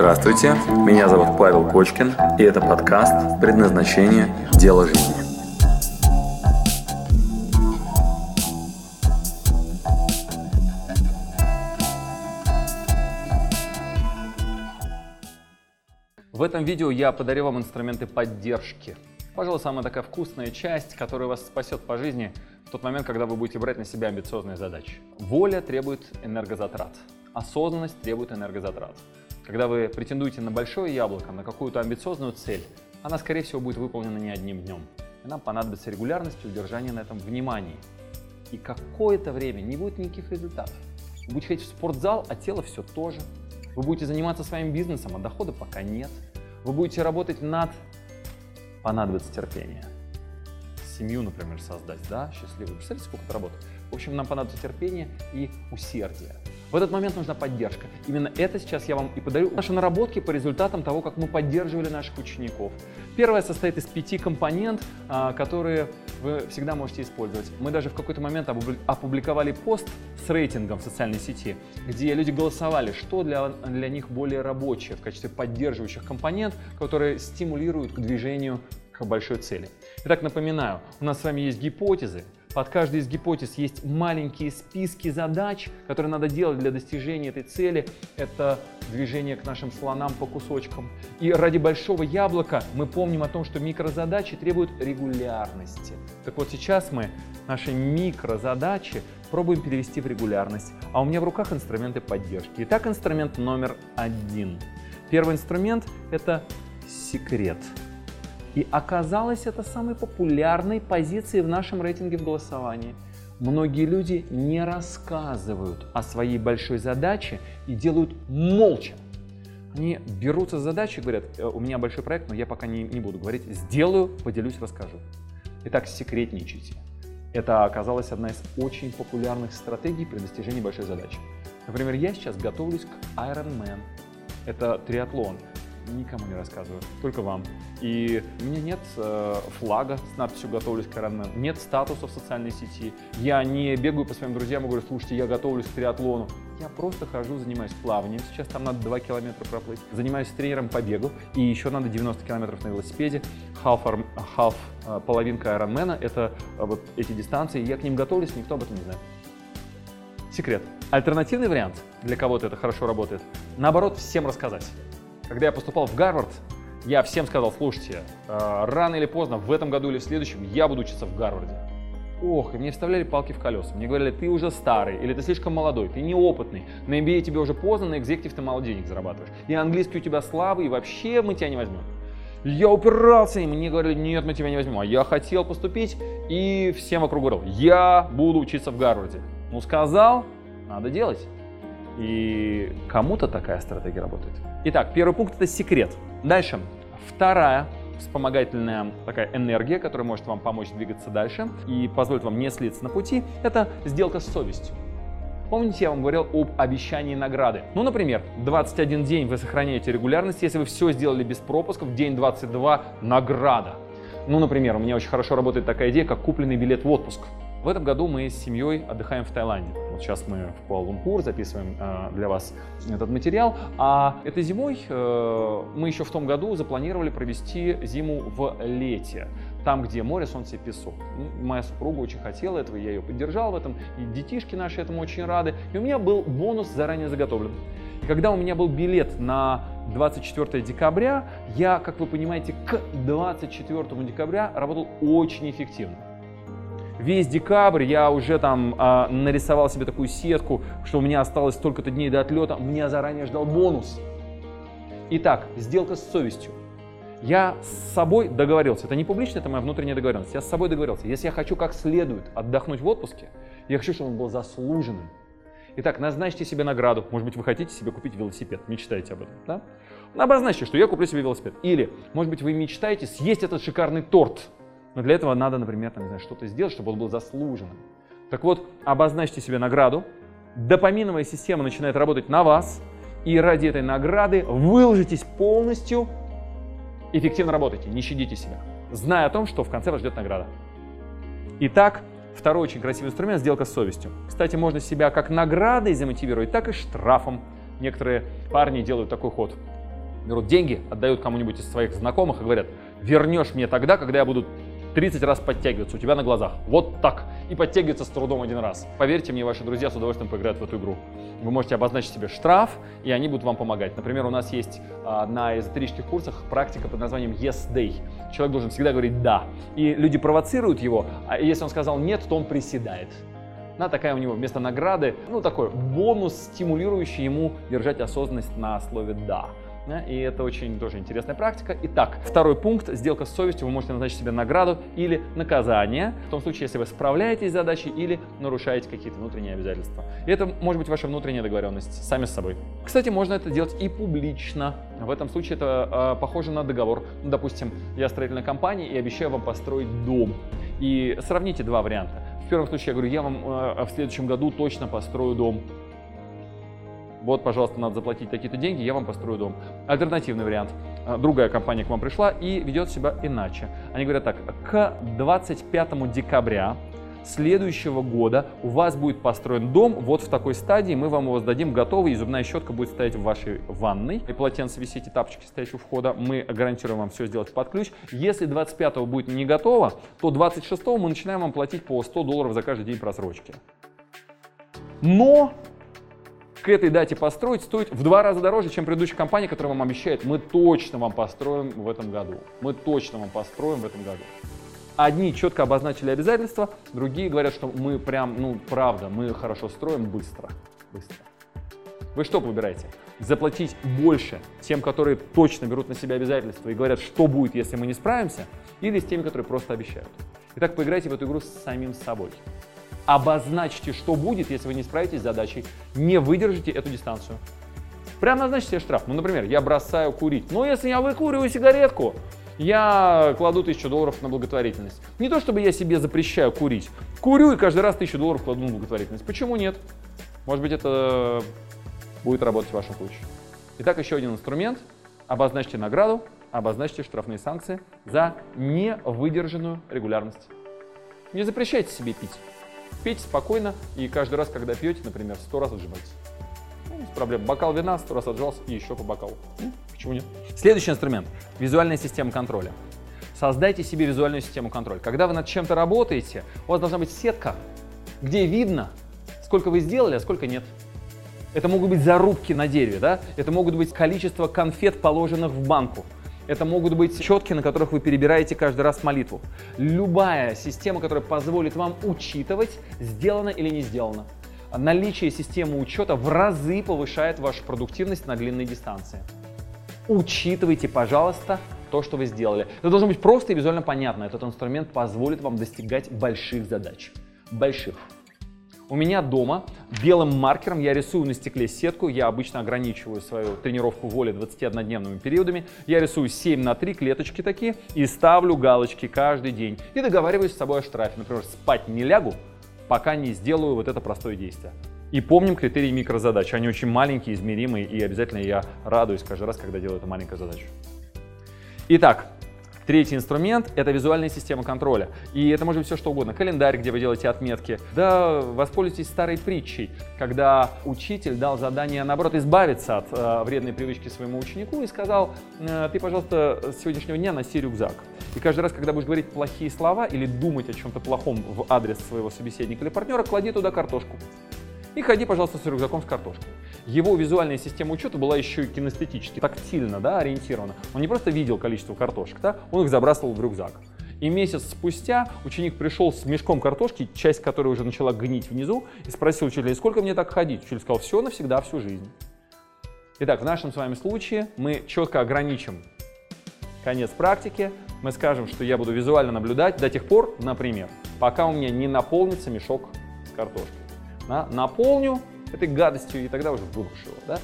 Здравствуйте, меня зовут Павел Кочкин, и это подкаст «Предназначение. Дело жизни». В этом видео я подарю вам инструменты поддержки. Пожалуй, самая такая вкусная часть, которая вас спасет по жизни в тот момент, когда вы будете брать на себя амбициозные задачи. Воля требует энергозатрат. Осознанность требует энергозатрат. Когда вы претендуете на большое яблоко, на какую-то амбициозную цель, она, скорее всего, будет выполнена не одним днем. И нам понадобится регулярность и удержание на этом внимании. И какое-то время не будет никаких результатов. Вы будете ходить в спортзал, а тело все то же. Вы будете заниматься своим бизнесом, а дохода пока нет. Вы будете работать над... Понадобится терпение. Семью, например, создать, да, счастливую. Представляете, сколько это работы? В общем, нам понадобится терпение и усердие. В этот момент нужна поддержка. Именно это сейчас я вам и подарю. Наши наработки по результатам того, как мы поддерживали наших учеников. Первое состоит из пяти компонент, а, которые вы всегда можете использовать. Мы даже в какой-то момент опубликовали пост с рейтингом в социальной сети, где люди голосовали, что для, для них более рабочее в качестве поддерживающих компонент, которые стимулируют к движению к большой цели. Итак, напоминаю, у нас с вами есть гипотезы, под каждой из гипотез есть маленькие списки задач, которые надо делать для достижения этой цели. Это движение к нашим слонам по кусочкам. И ради большого яблока мы помним о том, что микрозадачи требуют регулярности. Так вот сейчас мы наши микрозадачи пробуем перевести в регулярность. А у меня в руках инструменты поддержки. Итак, инструмент номер один. Первый инструмент – это секрет. И оказалось это самой популярной позицией в нашем рейтинге в голосовании. Многие люди не рассказывают о своей большой задаче и делают молча. Они берутся за задачу и говорят, «Э, у меня большой проект, но я пока не, не буду говорить, сделаю, поделюсь, расскажу. Итак, секретничайте. Это оказалась одна из очень популярных стратегий при достижении большой задачи. Например, я сейчас готовлюсь к Ironman. Это триатлон никому не рассказываю, только вам. И у меня нет э, флага с надписью «Готовлюсь к Ironman», нет статуса в социальной сети. Я не бегаю по своим друзьям и говорю, слушайте, я готовлюсь к триатлону. Я просто хожу, занимаюсь плаванием. Сейчас там надо 2 километра проплыть. Занимаюсь тренером по бегу. И еще надо 90 километров на велосипеде. Half, half э, половинка Ironman — это э, вот эти дистанции. Я к ним готовлюсь, никто об этом не знает. Секрет. Альтернативный вариант, для кого-то это хорошо работает, наоборот, всем рассказать. Когда я поступал в Гарвард, я всем сказал, слушайте, э, рано или поздно, в этом году или в следующем, я буду учиться в Гарварде. Ох, и мне вставляли палки в колеса. Мне говорили, ты уже старый, или ты слишком молодой, ты неопытный. На MBA тебе уже поздно, на экзекутив ты мало денег зарабатываешь. И английский у тебя слабый, и вообще мы тебя не возьмем. Я упирался, и мне говорили, нет, мы тебя не возьмем. А я хотел поступить, и всем вокруг говорил, я буду учиться в Гарварде. Ну, сказал, надо делать. И кому-то такая стратегия работает. Итак, первый пункт это секрет. Дальше. Вторая вспомогательная такая энергия, которая может вам помочь двигаться дальше и позволит вам не слиться на пути, это сделка с совестью. Помните, я вам говорил об обещании награды? Ну, например, 21 день вы сохраняете регулярность, если вы все сделали без пропусков, день 22 – награда. Ну, например, у меня очень хорошо работает такая идея, как купленный билет в отпуск. В этом году мы с семьей отдыхаем в Таиланде. Сейчас мы в Куала-Лумпур записываем э, для вас этот материал. А этой зимой э, мы еще в том году запланировали провести зиму в лете. Там, где море, солнце и песок. Моя супруга очень хотела этого, я ее поддержал в этом. И детишки наши этому очень рады. И у меня был бонус заранее заготовлен. Когда у меня был билет на 24 декабря, я, как вы понимаете, к 24 декабря работал очень эффективно весь декабрь я уже там э, нарисовал себе такую сетку, что у меня осталось столько-то дней до отлета, меня заранее ждал бонус. Итак, сделка с совестью. Я с собой договорился. Это не публично, это моя внутренняя договоренность. Я с собой договорился. Если я хочу как следует отдохнуть в отпуске, я хочу, чтобы он был заслуженным. Итак, назначьте себе награду. Может быть, вы хотите себе купить велосипед, мечтаете об этом. Да? Обозначьте, что я куплю себе велосипед. Или, может быть, вы мечтаете съесть этот шикарный торт – но для этого надо, например, там, не знаю, что-то сделать, чтобы он был заслуженным. Так вот, обозначьте себе награду, допаминовая система начинает работать на вас, и ради этой награды выложитесь полностью, эффективно работайте, не щадите себя, зная о том, что в конце вас ждет награда. Итак, второй очень красивый инструмент – сделка с совестью. Кстати, можно себя как наградой замотивировать, так и штрафом. Некоторые парни делают такой ход. берут деньги, отдают кому-нибудь из своих знакомых и говорят, вернешь мне тогда, когда я буду 30 раз подтягиваться у тебя на глазах. Вот так. И подтягиваться с трудом один раз. Поверьте мне, ваши друзья с удовольствием поиграют в эту игру. Вы можете обозначить себе штраф, и они будут вам помогать. Например, у нас есть а, на эзотерических курсах практика под названием Yes Day. Человек должен всегда говорить «да». И люди провоцируют его, а если он сказал «нет», то он приседает. На такая у него вместо награды, ну такой бонус, стимулирующий ему держать осознанность на слове «да». И это очень тоже интересная практика. Итак, второй пункт. Сделка с совестью. Вы можете назначить себе награду или наказание. В том случае, если вы справляетесь с задачей или нарушаете какие-то внутренние обязательства. И это может быть ваша внутренняя договоренность сами с собой. Кстати, можно это делать и публично. В этом случае это э, похоже на договор. Ну, допустим, я строительная компания и обещаю вам построить дом. И сравните два варианта. В первом случае я говорю, я вам э, в следующем году точно построю дом вот, пожалуйста, надо заплатить такие-то деньги, я вам построю дом. Альтернативный вариант. А, другая компания к вам пришла и ведет себя иначе. Они говорят так, к 25 декабря следующего года у вас будет построен дом вот в такой стадии, мы вам его сдадим готовый, и зубная щетка будет стоять в вашей ванной, и полотенце висеть, и тапочки стоять у входа, мы гарантируем вам все сделать под ключ. Если 25 будет не готово, то 26 мы начинаем вам платить по 100 долларов за каждый день просрочки. Но к этой дате построить стоит в два раза дороже, чем предыдущая компания, которая вам обещает, мы точно вам построим в этом году. Мы точно вам построим в этом году. Одни четко обозначили обязательства, другие говорят, что мы прям, ну, правда, мы хорошо строим быстро. Быстро. Вы что выбираете? Заплатить больше тем, которые точно берут на себя обязательства и говорят, что будет, если мы не справимся, или с теми, которые просто обещают. Итак, поиграйте в эту игру с самим собой. Обозначьте, что будет, если вы не справитесь с задачей, не выдержите эту дистанцию. Прямо назначьте себе штраф. Ну, например, я бросаю курить. Но если я выкуриваю сигаретку, я кладу тысячу долларов на благотворительность. Не то, чтобы я себе запрещаю курить. Курю и каждый раз тысячу долларов кладу на благотворительность. Почему нет? Может быть, это будет работать в вашем случае. Итак, еще один инструмент. Обозначьте награду, обозначьте штрафные санкции за невыдержанную регулярность. Не запрещайте себе пить. Пейте спокойно и каждый раз, когда пьете, например, сто раз отжимайтесь. Ну, без проблем. Бокал вина, сто раз отжался и еще по бокалу. Почему нет? Следующий инструмент – визуальная система контроля. Создайте себе визуальную систему контроля. Когда вы над чем-то работаете, у вас должна быть сетка, где видно, сколько вы сделали, а сколько нет. Это могут быть зарубки на дереве, да? это могут быть количество конфет, положенных в банку. Это могут быть четки, на которых вы перебираете каждый раз молитву. Любая система, которая позволит вам учитывать, сделано или не сделано. Наличие системы учета в разы повышает вашу продуктивность на длинной дистанции. Учитывайте, пожалуйста, то, что вы сделали. Это должно быть просто и визуально понятно. Этот инструмент позволит вам достигать больших задач. Больших. У меня дома белым маркером я рисую на стекле сетку. Я обычно ограничиваю свою тренировку воли 21-дневными периодами. Я рисую 7 на 3 клеточки такие и ставлю галочки каждый день. И договариваюсь с собой о штрафе. Например, спать не лягу, пока не сделаю вот это простое действие. И помним критерии микрозадач. Они очень маленькие, измеримые, и обязательно я радуюсь каждый раз, когда делаю эту маленькую задачу. Итак, Третий инструмент – это визуальная система контроля. И это может быть все что угодно. Календарь, где вы делаете отметки. Да, воспользуйтесь старой притчей, когда учитель дал задание, наоборот, избавиться от э, вредной привычки своему ученику и сказал, э, ты, пожалуйста, с сегодняшнего дня носи рюкзак. И каждый раз, когда будешь говорить плохие слова или думать о чем-то плохом в адрес своего собеседника или партнера, клади туда картошку. И ходи, пожалуйста, с рюкзаком с картошкой. Его визуальная система учета была еще и кинестетически, тактильно да, ориентирована. Он не просто видел количество картошек, да, он их забрасывал в рюкзак. И месяц спустя ученик пришел с мешком картошки, часть которой уже начала гнить внизу, и спросил учителя, сколько мне так ходить? Учитель сказал, все навсегда, всю жизнь. Итак, в нашем с вами случае мы четко ограничим конец практики. Мы скажем, что я буду визуально наблюдать до тех пор, например, пока у меня не наполнится мешок с картошкой да, наполню этой гадостью и тогда уже выброшу его. Да?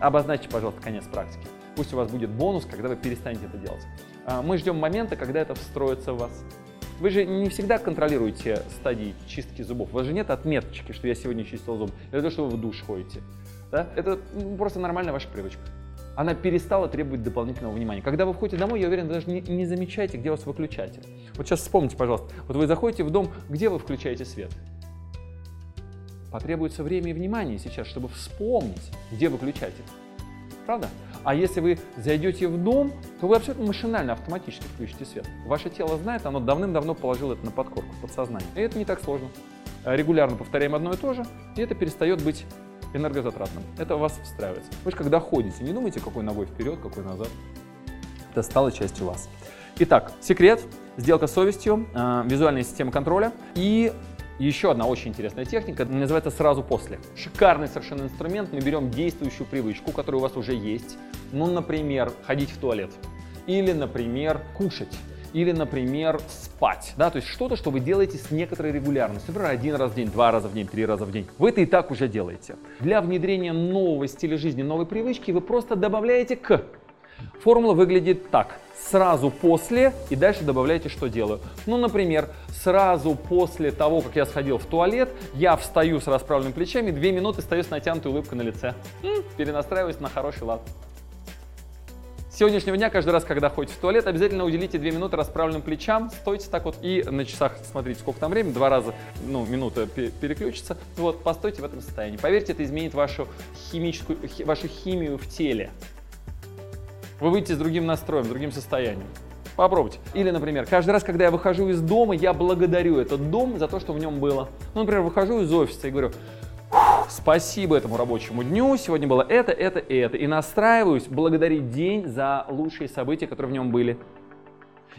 Обозначьте, пожалуйста, конец практики. Пусть у вас будет бонус, когда вы перестанете это делать. А, мы ждем момента, когда это встроится в вас. Вы же не всегда контролируете стадии чистки зубов. У вас же нет отметочки, что я сегодня чистил зуб. Это то, что вы в душ ходите. Да? Это просто нормальная ваша привычка. Она перестала требовать дополнительного внимания. Когда вы входите домой, я уверен, вы даже не, не замечаете, где у вас выключатель. Вот сейчас вспомните, пожалуйста. Вот вы заходите в дом, где вы включаете свет? Потребуется время и внимание сейчас, чтобы вспомнить, где выключатель. Правда? А если вы зайдете в дом, то вы абсолютно машинально, автоматически включите свет. Ваше тело знает, оно давным-давно положило это на подкорку, подсознание. И это не так сложно. Э, регулярно повторяем одно и то же, и это перестает быть энергозатратным. Это у вас встраивается. Вы же когда ходите, не думайте, какой ногой вперед, какой назад. Это стало частью вас. Итак, секрет, сделка с совестью, э, визуальная система контроля и еще одна очень интересная техника, называется «сразу после». Шикарный совершенно инструмент. Мы берем действующую привычку, которая у вас уже есть. Ну, например, ходить в туалет. Или, например, кушать или, например, спать. Да? То есть что-то, что вы делаете с некоторой регулярностью. Например, один раз в день, два раза в день, три раза в день. Вы это и так уже делаете. Для внедрения нового стиля жизни, новой привычки вы просто добавляете к. Формула выглядит так сразу после и дальше добавляйте, что делаю. Ну, например, сразу после того, как я сходил в туалет, я встаю с расправленными плечами, две минуты стою с натянутой улыбкой на лице. Перенастраиваюсь на хороший лад. С сегодняшнего дня, каждый раз, когда ходите в туалет, обязательно уделите две минуты расправленным плечам, стойте так вот и на часах смотрите, сколько там времени, два раза, ну, минута переключится. Вот, постойте в этом состоянии. Поверьте, это изменит вашу химическую, вашу химию в теле вы выйдете с другим настроем, с другим состоянием. Попробуйте. Или, например, каждый раз, когда я выхожу из дома, я благодарю этот дом за то, что в нем было. Ну, например, выхожу из офиса и говорю, спасибо этому рабочему дню, сегодня было это, это и это. И настраиваюсь благодарить день за лучшие события, которые в нем были.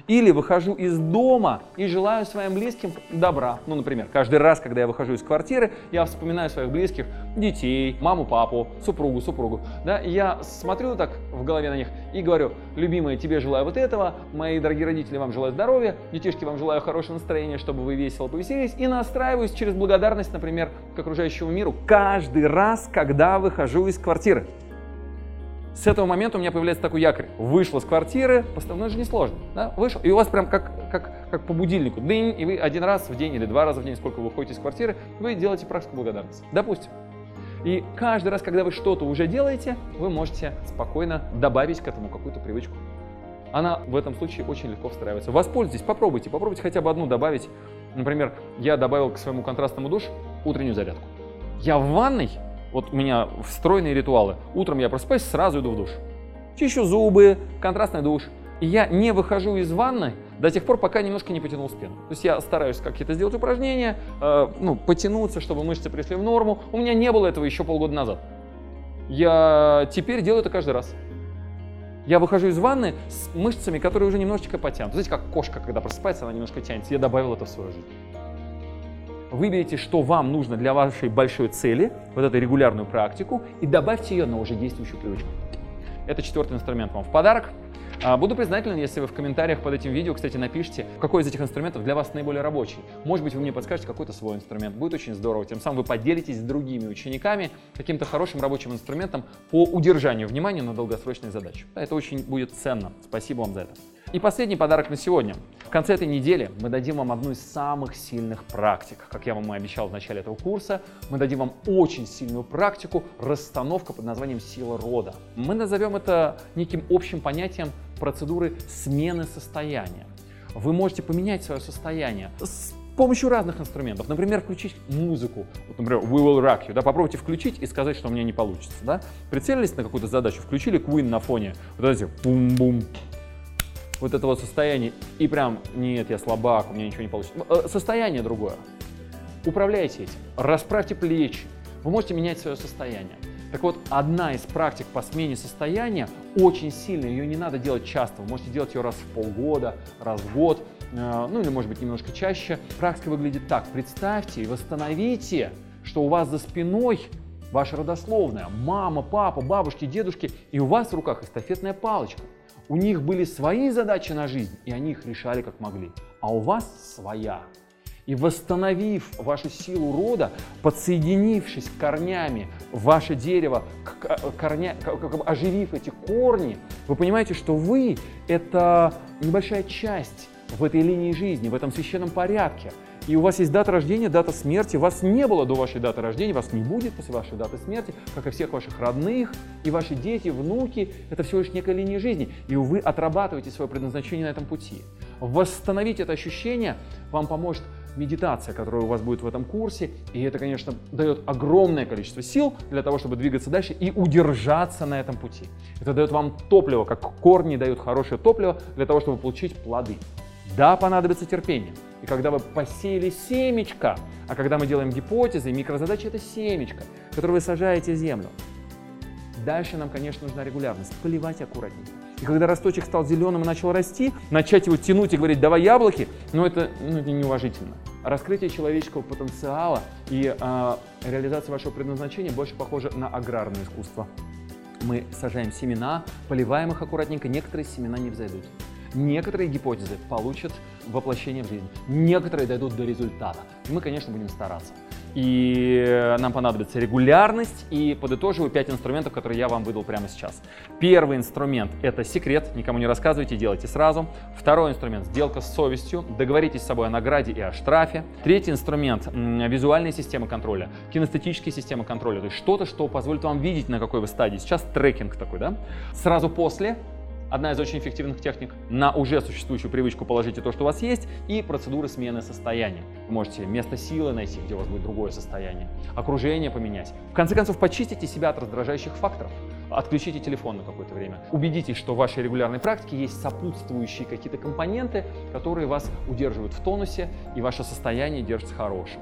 Или выхожу из дома и желаю своим близким добра. Ну, например, каждый раз, когда я выхожу из квартиры, я вспоминаю своих близких, детей, маму, папу, супругу, супругу. Да, я смотрю так в голове на них и говорю, любимые, тебе желаю вот этого, мои дорогие родители, вам желаю здоровья, детишки, вам желаю хорошего настроения, чтобы вы весело повеселились. И настраиваюсь через благодарность, например, к окружающему миру каждый раз, когда выхожу из квартиры. С этого момента у меня появляется такой якорь. Вышел с квартиры, это же несложно. Да? Вышел, и у вас прям как, как, как по будильнику. Дынь, и вы один раз в день или два раза в день, сколько вы выходите из квартиры, вы делаете практику благодарности. Допустим. И каждый раз, когда вы что-то уже делаете, вы можете спокойно добавить к этому какую-то привычку. Она в этом случае очень легко встраивается. Воспользуйтесь, попробуйте, попробуйте хотя бы одну добавить. Например, я добавил к своему контрастному душ утреннюю зарядку. Я в ванной вот у меня встроенные ритуалы. Утром я просыпаюсь, сразу иду в душ. Чищу зубы, контрастный душ. И я не выхожу из ванны до тех пор, пока немножко не потянул спину. То есть я стараюсь какие-то сделать упражнения, э, ну, потянуться, чтобы мышцы пришли в норму. У меня не было этого еще полгода назад. Я теперь делаю это каждый раз. Я выхожу из ванны с мышцами, которые уже немножечко потянуты. Знаете, как кошка, когда просыпается, она немножко тянется. Я добавил это в свою жизнь. Выберите, что вам нужно для вашей большой цели, вот эту регулярную практику, и добавьте ее на уже действующую привычку. Это четвертый инструмент вам в подарок. А, буду признателен, если вы в комментариях под этим видео, кстати, напишите, какой из этих инструментов для вас наиболее рабочий. Может быть, вы мне подскажете какой-то свой инструмент. Будет очень здорово. Тем самым вы поделитесь с другими учениками каким-то хорошим рабочим инструментом по удержанию внимания на долгосрочной задаче. Это очень будет ценно. Спасибо вам за это. И последний подарок на сегодня. В конце этой недели мы дадим вам одну из самых сильных практик. Как я вам и обещал в начале этого курса, мы дадим вам очень сильную практику расстановка под названием «Сила рода». Мы назовем это неким общим понятием процедуры смены состояния. Вы можете поменять свое состояние с помощью разных инструментов. Например, включить музыку. Вот, например, We Will Rock You. Да, попробуйте включить и сказать, что у меня не получится. Да? Прицелились на какую-то задачу, включили Queen на фоне. Вот эти бум-бум, вот это вот состояние, и прям, нет, я слабак, у меня ничего не получится. Э, состояние другое. Управляйте этим, расправьте плечи, вы можете менять свое состояние. Так вот, одна из практик по смене состояния очень сильная, ее не надо делать часто, вы можете делать ее раз в полгода, раз в год, э, ну или может быть немножко чаще. Практика выглядит так, представьте и восстановите, что у вас за спиной ваша родословная, мама, папа, бабушки, дедушки, и у вас в руках эстафетная палочка – у них были свои задачи на жизнь, и они их решали как могли. А у вас своя. И восстановив вашу силу рода, подсоединившись корнями ваше дерево, корня, оживив эти корни, вы понимаете, что вы – это небольшая часть в этой линии жизни, в этом священном порядке – и у вас есть дата рождения, дата смерти, вас не было до вашей даты рождения, вас не будет после вашей даты смерти, как и всех ваших родных, и ваши дети, внуки, это всего лишь некая линия жизни, и вы отрабатываете свое предназначение на этом пути. Восстановить это ощущение вам поможет медитация, которая у вас будет в этом курсе. И это, конечно, дает огромное количество сил для того, чтобы двигаться дальше и удержаться на этом пути. Это дает вам топливо, как корни дают хорошее топливо для того, чтобы получить плоды. Да, понадобится терпение. И когда вы посеяли семечко, а когда мы делаем гипотезы, микрозадачи это семечко, которое вы сажаете в землю. Дальше нам, конечно, нужна регулярность. Поливать аккуратненько. И когда росточек стал зеленым и начал расти, начать его тянуть и говорить, давай яблоки, ну это, ну, это неуважительно. Раскрытие человеческого потенциала и э, реализация вашего предназначения больше похоже на аграрное искусство. Мы сажаем семена, поливаем их аккуратненько, некоторые семена не взойдут. Некоторые гипотезы получат воплощение в жизнь, некоторые дойдут до результата. И мы, конечно, будем стараться. И нам понадобится регулярность. И подытоживаю 5 инструментов, которые я вам выдал прямо сейчас. Первый инструмент – это секрет, никому не рассказывайте, делайте сразу. Второй инструмент – сделка с совестью, договоритесь с собой о награде и о штрафе. Третий инструмент – визуальная система контроля, кинестетические системы контроля, то есть что-то, что позволит вам видеть, на какой вы стадии. Сейчас трекинг такой, да? Сразу после Одна из очень эффективных техник. На уже существующую привычку положите то, что у вас есть, и процедуры смены состояния. Вы можете место силы найти, где у вас будет другое состояние, окружение поменять. В конце концов, почистите себя от раздражающих факторов. Отключите телефон на какое-то время. Убедитесь, что в вашей регулярной практике есть сопутствующие какие-то компоненты, которые вас удерживают в тонусе, и ваше состояние держится хорошим.